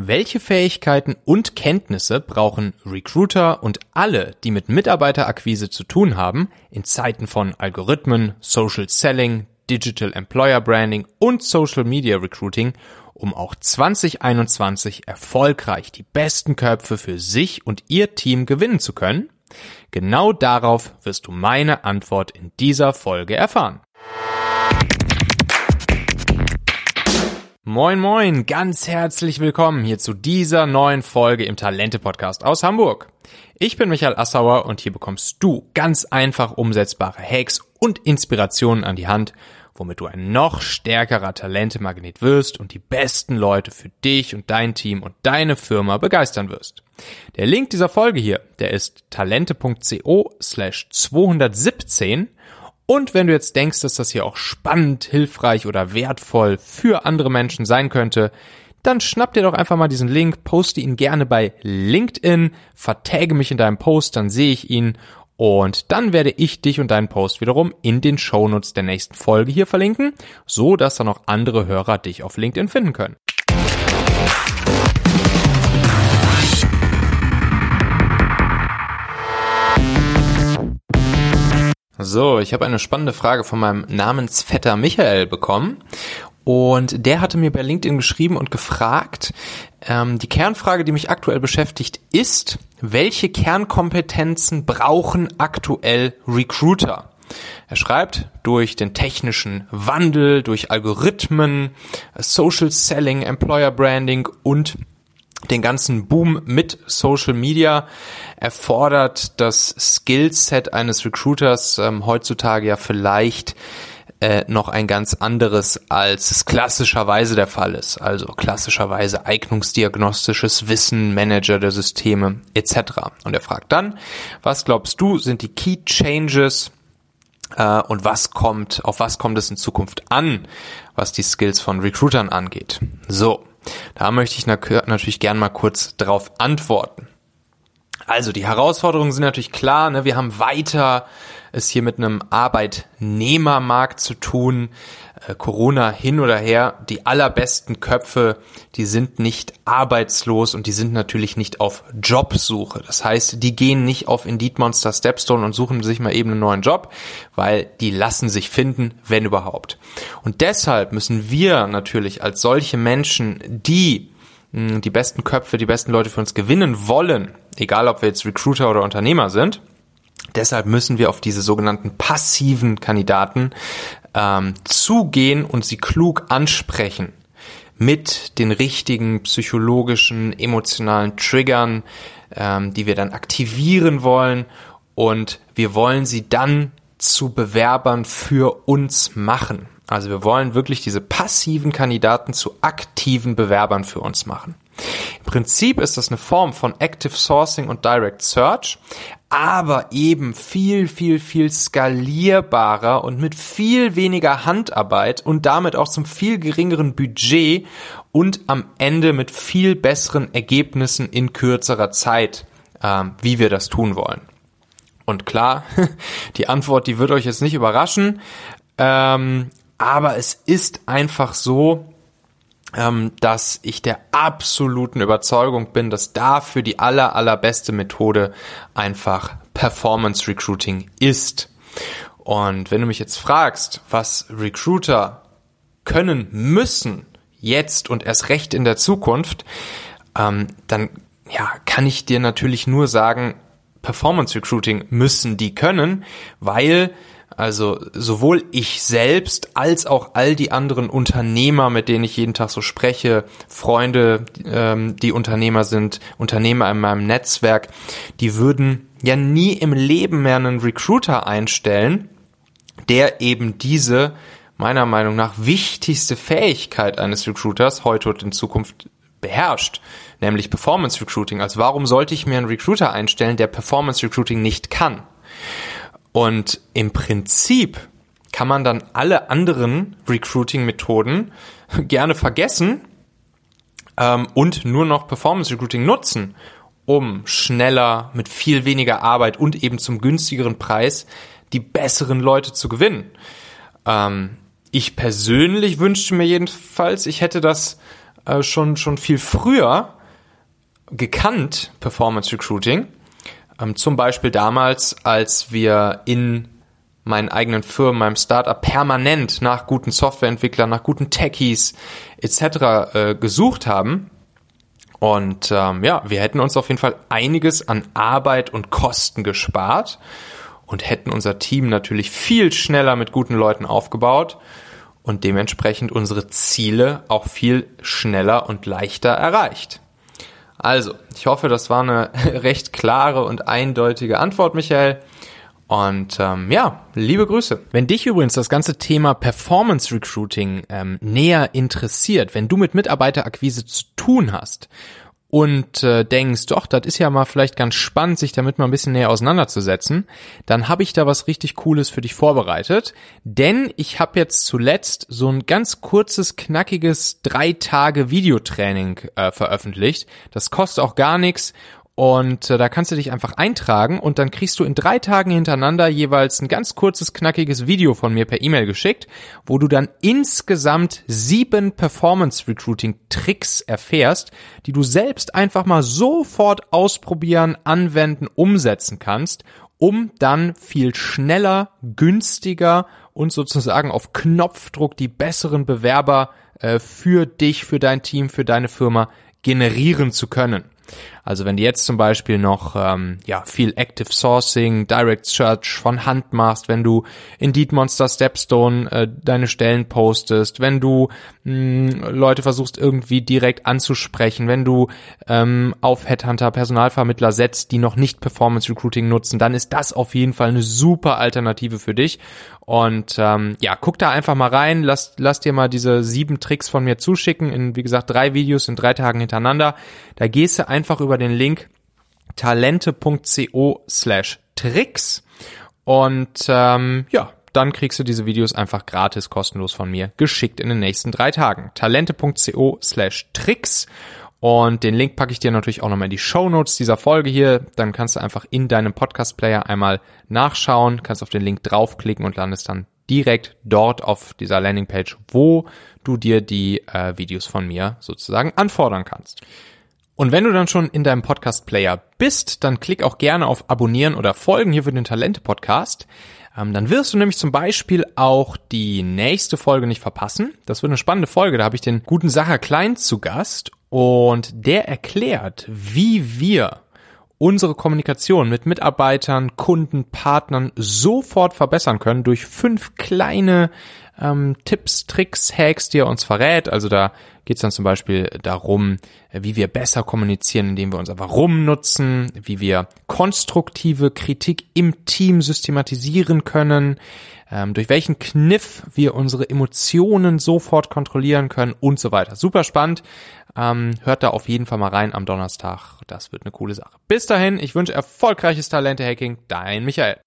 Welche Fähigkeiten und Kenntnisse brauchen Recruiter und alle, die mit Mitarbeiterakquise zu tun haben, in Zeiten von Algorithmen, Social Selling, Digital Employer Branding und Social Media Recruiting, um auch 2021 erfolgreich die besten Köpfe für sich und ihr Team gewinnen zu können? Genau darauf wirst du meine Antwort in dieser Folge erfahren. Moin moin, ganz herzlich willkommen hier zu dieser neuen Folge im Talente Podcast aus Hamburg. Ich bin Michael Assauer und hier bekommst du ganz einfach umsetzbare Hacks und Inspirationen an die Hand, womit du ein noch stärkerer Talentemagnet wirst und die besten Leute für dich und dein Team und deine Firma begeistern wirst. Der Link dieser Folge hier, der ist talente.co slash 217 und wenn du jetzt denkst, dass das hier auch spannend, hilfreich oder wertvoll für andere Menschen sein könnte, dann schnapp dir doch einfach mal diesen Link, poste ihn gerne bei LinkedIn, vertäge mich in deinem Post, dann sehe ich ihn und dann werde ich dich und deinen Post wiederum in den Shownotes der nächsten Folge hier verlinken, so dass dann auch andere Hörer dich auf LinkedIn finden können. So, ich habe eine spannende Frage von meinem Namensvetter Michael bekommen. Und der hatte mir bei LinkedIn geschrieben und gefragt, ähm, die Kernfrage, die mich aktuell beschäftigt, ist, welche Kernkompetenzen brauchen aktuell Recruiter? Er schreibt, durch den technischen Wandel, durch Algorithmen, Social Selling, Employer Branding und den ganzen Boom mit Social Media erfordert das Skillset eines Recruiters ähm, heutzutage ja vielleicht äh, noch ein ganz anderes, als es klassischerweise der Fall ist. Also klassischerweise eignungsdiagnostisches Wissen, Manager der Systeme etc. Und er fragt dann, was glaubst du, sind die Key Changes äh, und was kommt, auf was kommt es in Zukunft an, was die Skills von Recruitern angeht? So, da möchte ich natürlich gern mal kurz drauf antworten. Also die Herausforderungen sind natürlich klar. Ne? Wir haben weiter es hier mit einem Arbeitnehmermarkt zu tun. Äh, Corona hin oder her, die allerbesten Köpfe, die sind nicht arbeitslos und die sind natürlich nicht auf Jobsuche. Das heißt, die gehen nicht auf Indeed Monster Stepstone und suchen sich mal eben einen neuen Job, weil die lassen sich finden, wenn überhaupt. Und deshalb müssen wir natürlich als solche Menschen, die die besten Köpfe, die besten Leute für uns gewinnen wollen, egal ob wir jetzt Recruiter oder Unternehmer sind, Deshalb müssen wir auf diese sogenannten passiven Kandidaten ähm, zugehen und sie klug ansprechen mit den richtigen psychologischen, emotionalen Triggern, ähm, die wir dann aktivieren wollen und wir wollen sie dann zu Bewerbern für uns machen. Also wir wollen wirklich diese passiven Kandidaten zu aktiven Bewerbern für uns machen. Im Prinzip ist das eine Form von Active Sourcing und Direct Search, aber eben viel, viel, viel skalierbarer und mit viel weniger Handarbeit und damit auch zum viel geringeren Budget und am Ende mit viel besseren Ergebnissen in kürzerer Zeit, ähm, wie wir das tun wollen. Und klar, die Antwort, die wird euch jetzt nicht überraschen, ähm, aber es ist einfach so, ähm, dass ich der absoluten Überzeugung bin, dass dafür die aller, allerbeste Methode einfach Performance Recruiting ist. Und wenn du mich jetzt fragst, was Recruiter können müssen, jetzt und erst recht in der Zukunft, ähm, dann ja, kann ich dir natürlich nur sagen, Performance Recruiting müssen die können, weil also sowohl ich selbst als auch all die anderen Unternehmer, mit denen ich jeden Tag so spreche, Freunde, ähm, die Unternehmer sind, Unternehmer in meinem Netzwerk, die würden ja nie im Leben mehr einen Recruiter einstellen, der eben diese meiner Meinung nach wichtigste Fähigkeit eines Recruiters heute und in Zukunft beherrscht, nämlich Performance Recruiting. Also warum sollte ich mir einen Recruiter einstellen, der Performance Recruiting nicht kann? Und im Prinzip kann man dann alle anderen Recruiting-Methoden gerne vergessen ähm, und nur noch Performance Recruiting nutzen, um schneller, mit viel weniger Arbeit und eben zum günstigeren Preis die besseren Leute zu gewinnen. Ähm, ich persönlich wünschte mir jedenfalls, ich hätte das äh, schon, schon viel früher gekannt, Performance Recruiting. Ähm, zum Beispiel damals, als wir in meinen eigenen Firmen, meinem Startup permanent nach guten Softwareentwicklern, nach guten Techies etc. Äh, gesucht haben. Und ähm, ja, wir hätten uns auf jeden Fall einiges an Arbeit und Kosten gespart und hätten unser Team natürlich viel schneller mit guten Leuten aufgebaut und dementsprechend unsere Ziele auch viel schneller und leichter erreicht. Also, ich hoffe, das war eine recht klare und eindeutige Antwort, Michael. Und ähm, ja, liebe Grüße. Wenn dich übrigens das ganze Thema Performance Recruiting ähm, näher interessiert, wenn du mit Mitarbeiterakquise zu tun hast und äh, denkst, doch, das ist ja mal vielleicht ganz spannend, sich damit mal ein bisschen näher auseinanderzusetzen, dann habe ich da was richtig Cooles für dich vorbereitet. Denn ich habe jetzt zuletzt so ein ganz kurzes, knackiges drei Tage Videotraining äh, veröffentlicht. Das kostet auch gar nichts und äh, da kannst du dich einfach eintragen und dann kriegst du in drei Tagen hintereinander jeweils ein ganz kurzes, knackiges Video von mir per E-Mail geschickt, wo du dann insgesamt sieben Performance Recruiting Tricks erfährst, die du selbst einfach mal sofort ausprobieren, anwenden, umsetzen kannst, um dann viel schneller, günstiger und sozusagen auf Knopfdruck die besseren Bewerber äh, für dich, für dein Team, für deine Firma generieren zu können. Also wenn du jetzt zum Beispiel noch ähm, ja viel Active Sourcing, Direct Search von Hand machst, wenn du Indeed Monster Stepstone äh, deine Stellen postest, wenn du mh, Leute versuchst irgendwie direkt anzusprechen, wenn du ähm, auf Headhunter Personalvermittler setzt, die noch nicht Performance Recruiting nutzen, dann ist das auf jeden Fall eine super Alternative für dich. Und ähm, ja, guck da einfach mal rein, lass, lass dir mal diese sieben Tricks von mir zuschicken, in wie gesagt drei Videos in drei Tagen hintereinander. Da gehst du einfach über den Link talente.co slash tricks und ähm, ja, dann kriegst du diese Videos einfach gratis kostenlos von mir geschickt in den nächsten drei Tagen. talente.co slash tricks und den Link packe ich dir natürlich auch nochmal in die Show Notes dieser Folge hier. Dann kannst du einfach in deinem Podcast-Player einmal nachschauen, kannst auf den Link draufklicken und landest dann direkt dort auf dieser Landingpage, wo du dir die äh, Videos von mir sozusagen anfordern kannst. Und wenn du dann schon in deinem Podcast-Player bist, dann klick auch gerne auf Abonnieren oder Folgen hier für den Talente-Podcast. Ähm, dann wirst du nämlich zum Beispiel auch die nächste Folge nicht verpassen. Das wird eine spannende Folge. Da habe ich den guten Sacher Klein zu Gast und der erklärt, wie wir unsere Kommunikation mit Mitarbeitern, Kunden, Partnern sofort verbessern können durch fünf kleine ähm, Tipps, Tricks, Hacks, die er uns verrät. Also da geht es dann zum Beispiel darum, wie wir besser kommunizieren, indem wir unser Warum nutzen, wie wir konstruktive Kritik im Team systematisieren können, ähm, durch welchen Kniff wir unsere Emotionen sofort kontrollieren können und so weiter. Super spannend. Ähm, hört da auf jeden Fall mal rein am Donnerstag. Das wird eine coole Sache. Bis dahin, ich wünsche erfolgreiches Talente-Hacking. Dein Michael.